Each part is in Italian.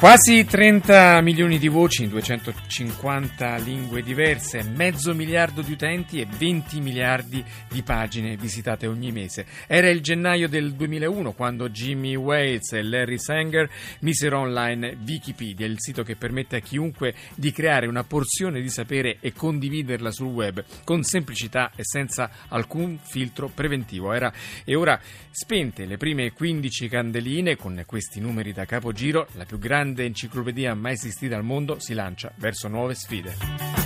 Quasi 30 milioni di voci in 250 lingue diverse, mezzo miliardo di utenti e 20 miliardi di pagine visitate ogni mese. Era il gennaio del 2001 quando Jimmy Wales e Larry Sanger misero online Wikipedia, il sito che permette a chiunque di creare una porzione di sapere e condividerla sul web con semplicità e senza alcun filtro preventivo. Era e ora spente le prime 15 candeline con questi numeri da capogiro, la più grande grande enciclopedia mai esistita al mondo si lancia verso nuove sfide.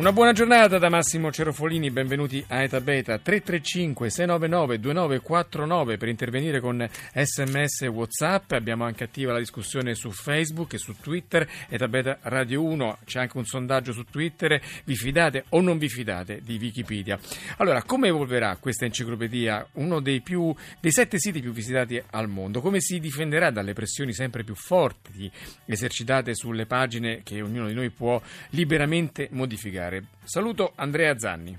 Una buona giornata da Massimo Cerofolini, benvenuti a Eta Beta 335 699 2949 per intervenire con sms e whatsapp, abbiamo anche attiva la discussione su Facebook e su Twitter, Eta Beta Radio 1, c'è anche un sondaggio su Twitter, vi fidate o non vi fidate di Wikipedia? Allora, come evolverà questa enciclopedia, uno dei, più, dei sette siti più visitati al mondo? Come si difenderà dalle pressioni sempre più forti esercitate sulle pagine che ognuno di noi può liberamente modificare? Particolare. Saluto Andrea Zanni.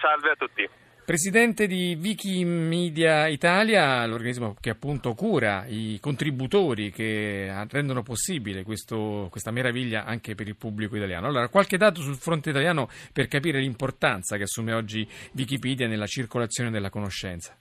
Salve a tutti. Presidente di Wikimedia Italia, l'organismo che appunto cura i contributori che rendono possibile questo, questa meraviglia anche per il pubblico italiano. Allora, qualche dato sul fronte italiano per capire l'importanza che assume oggi Wikipedia nella circolazione della conoscenza.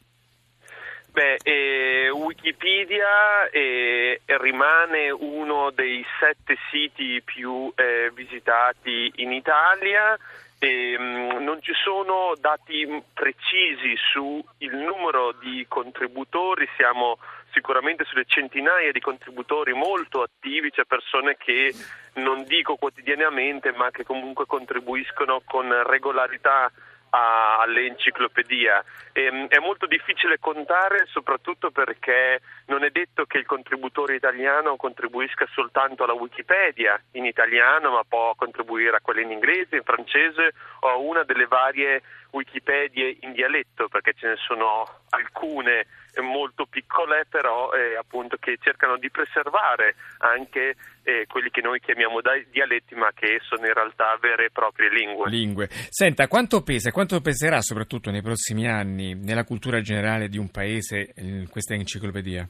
Beh, eh, Wikipedia eh, rimane uno dei sette siti più eh, visitati in Italia. E, mh, non ci sono dati precisi sul numero di contributori, siamo sicuramente sulle centinaia di contributori molto attivi, c'è persone che non dico quotidianamente ma che comunque contribuiscono con regolarità all'enciclopedia. E, ehm, è molto difficile contare soprattutto perché non è detto che il contributore italiano contribuisca soltanto alla Wikipedia in italiano, ma può contribuire a quella in inglese, in francese o a una delle varie Wikipedie in dialetto, perché ce ne sono alcune molto piccole però eh, appunto che cercano di preservare anche eh, quelli che noi chiamiamo dialetti ma che sono in realtà vere e proprie lingue. lingue. Senta, quanto pesa, quanto peserà soprattutto nei prossimi anni nella cultura generale di un paese eh, questa enciclopedia?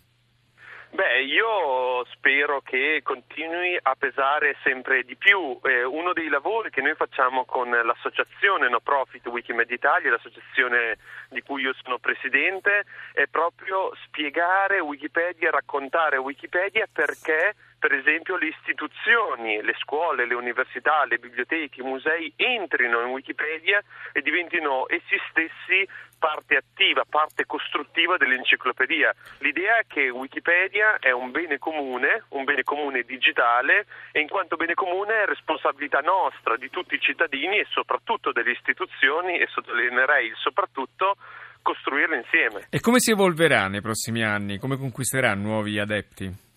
Beh, io spero che continui a pesare sempre di più. Eh, uno dei lavori che noi facciamo con l'associazione No Profit Wikimedia Italia, l'associazione di cui io sono presidente, è proprio spiegare Wikipedia, raccontare Wikipedia perché per esempio le istituzioni, le scuole, le università, le biblioteche, i musei entrino in Wikipedia e diventino essi stessi parte attiva, parte costruttiva dell'enciclopedia. L'idea è che Wikipedia è un bene comune, un bene comune digitale e in quanto bene comune è responsabilità nostra, di tutti i cittadini e soprattutto delle istituzioni e sottolineerei il soprattutto costruirle insieme. E come si evolverà nei prossimi anni? Come conquisterà nuovi adepti?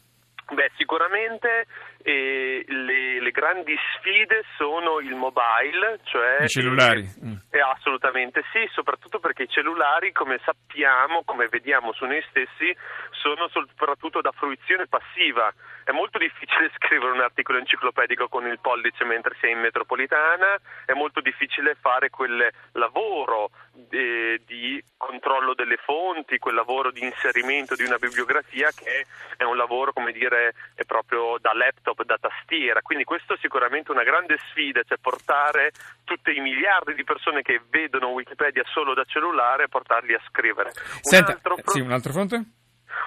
Sicuramente eh, le, le, grandi sfide sono il mobile, cioè i cellulari. Mm. Eh, assolutamente sì, soprattutto perché i cellulari, come sappiamo, come vediamo su noi stessi, sono soprattutto da fruizione passiva. È molto difficile scrivere un articolo enciclopedico con il pollice mentre sei in metropolitana, è molto difficile fare quel lavoro eh, di controllo delle fonti, quel lavoro di inserimento di una bibliografia che è un lavoro, come dire, è proprio da laptop, da tastiera. Quindi questo è sicuramente una grande sfida, cioè portare tutti i miliardi di persone che vedono Wikipedia solo da cellulare e portarli a scrivere. Senta, un altro, pro- sì, un altro fronte?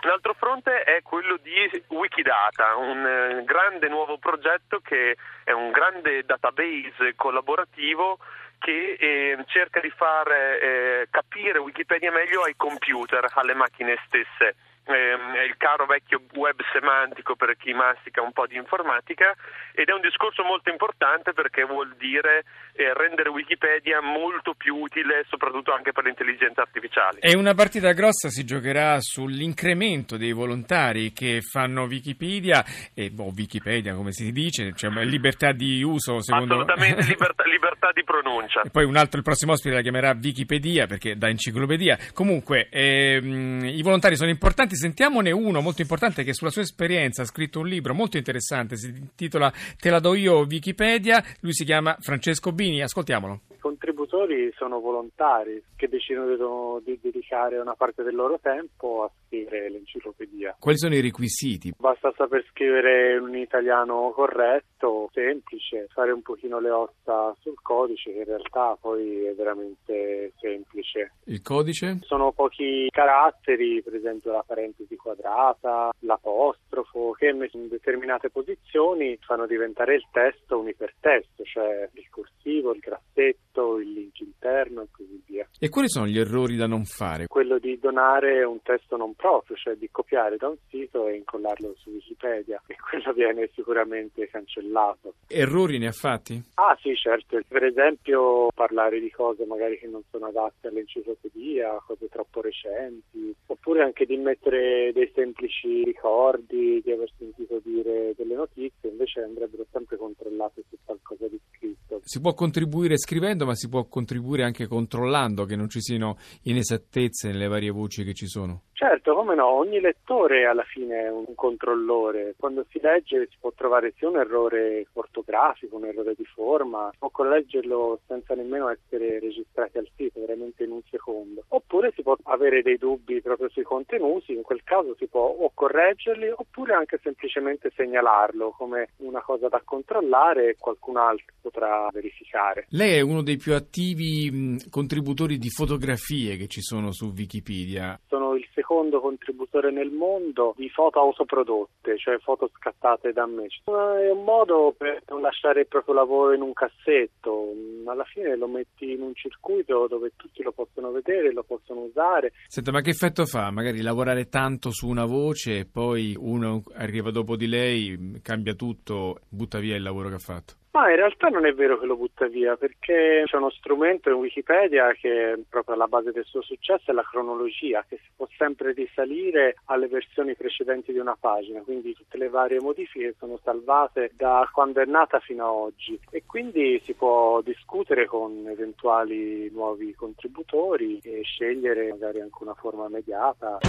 Un altro fronte è quello di Wikidata, un eh, grande nuovo progetto che è un grande database collaborativo che eh, cerca di far eh, capire Wikipedia meglio ai computer, alle macchine stesse ehm, è il caro vecchio web semantico per chi mastica un po' di informatica ed è un discorso molto importante perché vuol dire eh, rendere Wikipedia molto più utile soprattutto anche per l'intelligenza artificiale. E una partita grossa si giocherà sull'incremento dei volontari che fanno Wikipedia e boh, Wikipedia come si dice, cioè libertà di uso secondo Assolutamente libertà, libertà di pronuncia. E poi un altro, il prossimo ospite la chiamerà Wikipedia perché da enciclopedia. Comunque ehm, i volontari sono importanti Senti, sentiamone uno molto importante che sulla sua esperienza ha scritto un libro molto interessante, si intitola Te la do io Wikipedia, lui si chiama Francesco Bini, ascoltiamolo. Contribu- autori sono volontari che decidono di dedicare una parte del loro tempo a scrivere l'enciclopedia. Quali sono i requisiti? Basta saper scrivere un italiano corretto, semplice, fare un pochino le ossa sul codice che in realtà poi è veramente semplice. Il codice? Sono pochi caratteri, per esempio la parentesi quadrata, l'apostrofo, che in determinate posizioni fanno diventare il testo un ipertesto, cioè il corsivo, il grassetto, il link interno e così via. E quali sono gli errori da non fare? Quello di donare un testo non proprio, cioè di copiare da un sito e incollarlo su Wikipedia e quello viene sicuramente cancellato. Errori ne ha fatti? Ah sì, certo. Per esempio parlare di cose magari che non sono adatte all'enciclopedia, cose troppo recenti, oppure anche di mettere dei semplici ricordi di aver sentito dire delle notizie, invece andrebbero sempre controllate su qualcosa di scritto. Si può contribuire scrivendo, ma si può contribuire anche controllando che non ci siano inesattezze nelle varie voci che ci sono. Certo, come no, ogni lettore alla fine è un controllore. Quando si legge si può trovare sia un errore ortografico, un errore di forma, o correggerlo senza nemmeno essere registrati al sito, veramente in un secondo. Oppure si può avere dei dubbi proprio sui contenuti, in quel caso si può o correggerli oppure anche semplicemente segnalarlo come una cosa da controllare e qualcun altro potrà verificare. Lei è uno dei più attivi contributori di fotografie che ci sono su Wikipedia. Sono il secondo contributore nel mondo di foto autoprodotte, cioè foto scattate da me. È un modo per non lasciare il proprio lavoro in un cassetto, alla fine lo metti in un circuito dove tutti lo possono vedere, lo possono usare. Senta, ma che effetto fa? Magari lavorare tanto su una voce e poi uno arriva dopo di lei, cambia tutto, butta via il lavoro che ha fatto. Ma in realtà non è vero che lo butta via, perché c'è uno strumento in Wikipedia che proprio alla base del suo successo è la cronologia, che si può sempre risalire alle versioni precedenti di una pagina, quindi tutte le varie modifiche sono salvate da quando è nata fino a oggi e quindi si può discutere con eventuali nuovi contributori e scegliere magari anche una forma mediata.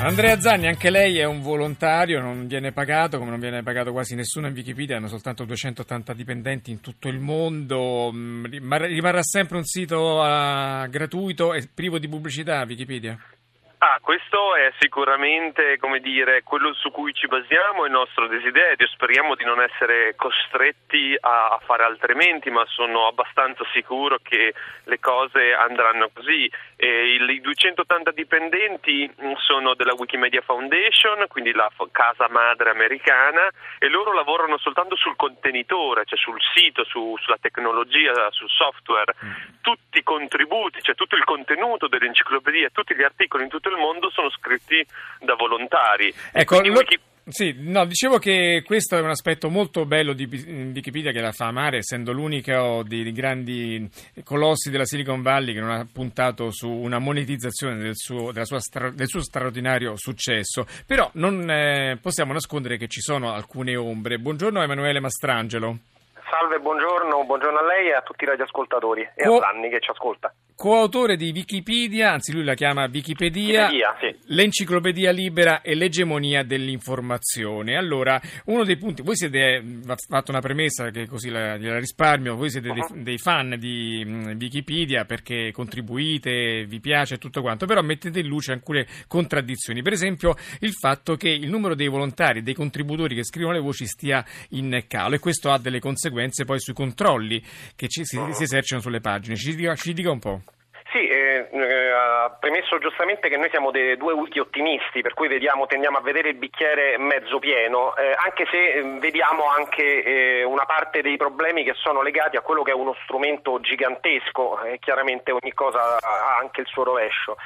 Andrea Zanni, anche lei è un volontario, non viene pagato, come non viene pagato quasi nessuno in Wikipedia, hanno soltanto 280 dipendenti in tutto il mondo, mm, rimarrà sempre un sito uh, gratuito e privo di pubblicità Wikipedia? Ah, questo è sicuramente come dire, quello su cui ci basiamo, il nostro desiderio. Speriamo di non essere costretti a, fare altrimenti, ma sono abbastanza sicuro che le cose andranno così. E I 280 dipendenti mm, sono della Wikimedia Foundation, quindi la casa madre americana, e loro lavorano soltanto sul contenitore, cioè sul sito, su, sulla tecnologia, sul software. Mm. Tutti i contributi, cioè tutto il contenuto dell'enciclopedia, tutti gli articoli in tutto tutto il mondo sono scritti da volontari. Ecco, lo... Wiki... Sì, no, dicevo che questo è un aspetto molto bello di Wikipedia che la fa amare, essendo l'unico dei grandi colossi della Silicon Valley che non ha puntato su una monetizzazione del suo, stra, del suo straordinario successo. Però non eh, possiamo nascondere che ci sono alcune ombre. Buongiorno Emanuele Mastrangelo. Salve, buongiorno, buongiorno a lei e a tutti i radioascoltatori e Co- a Danni che ci ascolta. Coautore di Wikipedia, anzi lui la chiama Wikipedia, Wikipedia sì. l'enciclopedia libera e l'egemonia dell'informazione. Allora, uno dei punti, voi siete, va fatto una premessa che così la, la risparmio, voi siete uh-huh. dei, dei, fan di mh, Wikipedia perché contribuite, vi piace tutto quanto, però mettete in luce alcune contraddizioni. Per esempio il fatto che il numero dei volontari, dei contributori che scrivono le voci stia in calo e questo ha delle conseguenze poi sui controlli che ci, si, si, esercitano sulle pagine. Ci ci dica un po'. Eh, eh, ha premesso giustamente che noi siamo dei due wiki ottimisti, per cui vediamo, tendiamo a vedere il bicchiere mezzo pieno, eh, anche se eh, vediamo anche una parte dei problemi che sono legati a quello che è uno strumento gigantesco e chiaramente ogni cosa ha anche il suo rovescio.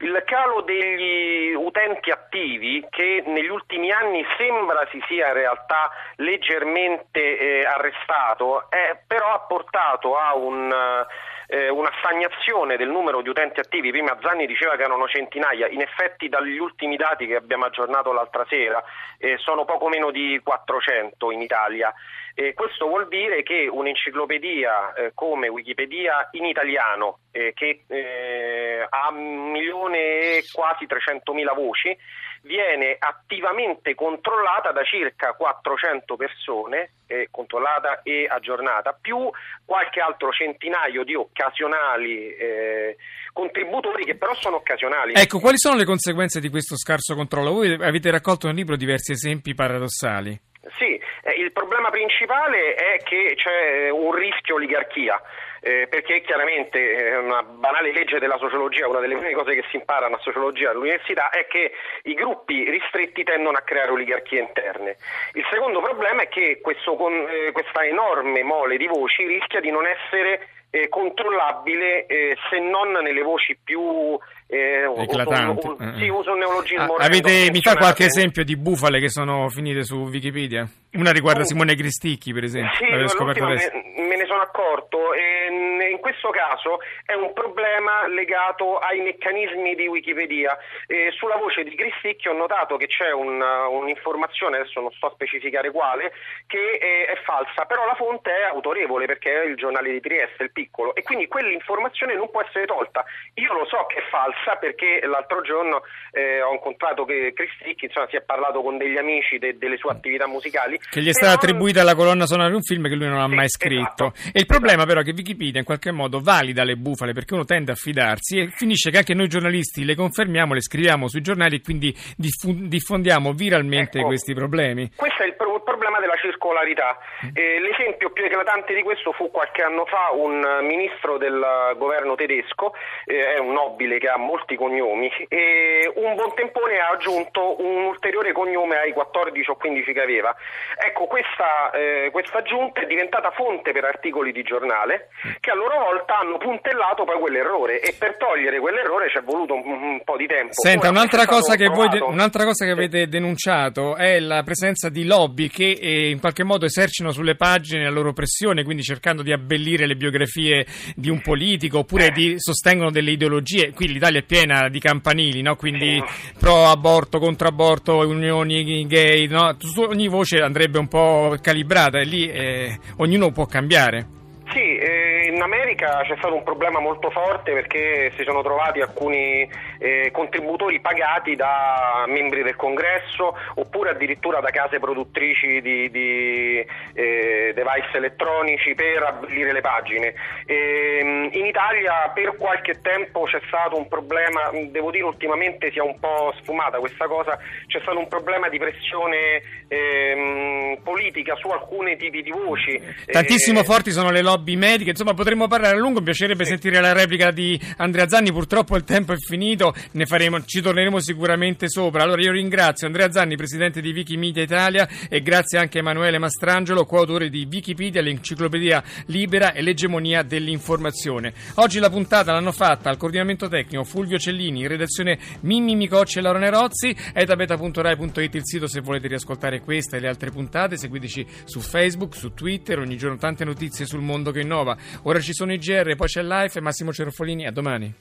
Il calo degli utenti attivi che negli ultimi anni sembra si sia in realtà leggermente eh, arrestato, eh, però ha portato a un eh, una stagnazione del numero di utenti attivi, prima Zanni diceva che erano centinaia, in effetti dagli ultimi dati che abbiamo aggiornato l'altra sera eh, sono poco meno di 400 in Italia E questo vuol dire che un'enciclopedia eh, come Wikipedia in italiano, eh, che eh, ha milione e quasi 300.000 voci, viene attivamente controllata da circa 400 persone, eh, controllata e aggiornata, più qualche altro centinaio di occasionali eh, contributori che però sono occasionali. Ecco, quali sono le conseguenze di questo scarso controllo? Voi avete raccolto nel libro diversi esempi paradossali. Sì, eh, il problema principale è che c'è un rischio oligarchia eh, perché chiaramente è una banale legge della sociologia, una delle prime cose che si imparano a sociologia all'università è che i gruppi ristretti tendono a creare oligarchie interne. Il secondo problema è che questo, eh, questa enorme mole di voci rischia di non essere eh, controllabile eh, se non nelle voci più eh, eclatanti. Uso, un, sì, uso un neologismo. Ah, avete, mi fa qualche esempio di bufale che sono finite su Wikipedia? Una riguarda Simone Cristicchi, per esempio. Sì, ne sono accorto. E in questo caso è un problema legato ai meccanismi di Wikipedia. Eh, sulla voce di Cristicchi ho notato che c'è un, un'informazione, adesso non sto a specificare quale, che è, è, falsa, però la fonte è autorevole perché è il giornale di Trieste, il piccolo, e quindi quell'informazione non può essere tolta. Io lo so che è falsa perché l'altro giorno eh, ho incontrato Cristicchi, insomma si è parlato con degli amici de, delle sue attività musicali. Che gli è stata attribuita la colonna sonora di un film che lui non ha mai scritto. Esatto. E il problema però è che Wikipedia in qualche modo valida le bufale perché uno tende a fidarsi e finisce che anche noi giornalisti le confermiamo, le scriviamo sui giornali e quindi diffondiamo viralmente ecco, questi problemi. Questo è il problema della circolarità. Mm. Eh, l'esempio più eclatante di questo fu qualche anno fa un ministro del governo tedesco, eh, è un nobile che ha molti cognomi, e un buon tempone ha aggiunto un ulteriore cognome ai 14 o 15 che aveva. Ecco, questa, eh, questa aggiunta è diventata fonte per articoli di giornale che a loro volta hanno puntellato poi quell'errore e per togliere quell'errore ci è voluto un, un po' di tempo. Senta, un'altra cosa, de- un'altra cosa, che avete denunciato è la presenza di lobby che eh, in qualche modo esercitano sulle pagine la loro pressione, quindi cercando di abbellire le biografie di un politico oppure eh. di, sostengono delle ideologie. Qui l'Italia è piena di campanili, no? quindi pro aborto, contro aborto, unioni gay, no? ogni voce andrebbe un po' calibrata e lì eh, ognuno può cambiare. Eh, in America c'è stato un problema molto forte perché si sono trovati alcuni eh, contributori pagati da membri del congresso oppure addirittura da case produttrici di, di eh, device elettronici per abolire le pagine. Ehm, in Italia per qualche tempo c'è stato un problema, devo dire ultimamente si è un po' sfumata questa cosa, c'è stato un problema di pressione ehm, politica su alcuni tipi di voci. Tantissimo eh, forti sono le lobby mediche, insomma potremmo parlare a lungo, mi piacerebbe sì. sentire la replica di Andrea Zanni, purtroppo il tempo è finito, faremo, ci torneremo sicuramente sopra. Allora io ringrazio Andrea Zanni, presidente di Wikimedia Italia e grazie anche a Emanuele Mastrangelo, coautore di Wikipedia, l'enciclopedia libera e l'egemonia dell'informazione. Oggi la puntata l'hanno fatta al coordinamento tecnico Fulvio Cellini, in redazione Mimmi Micocci e Laura Nerozzi, etabeta.rai.it il sito se volete riascoltare questa e le altre puntate, seguiteci su Facebook, su Twitter, ogni giorno tante notizie sul mondo che innova. Ora ci sono i GR, poi c'è Life Massimo Cerofolini, a domani.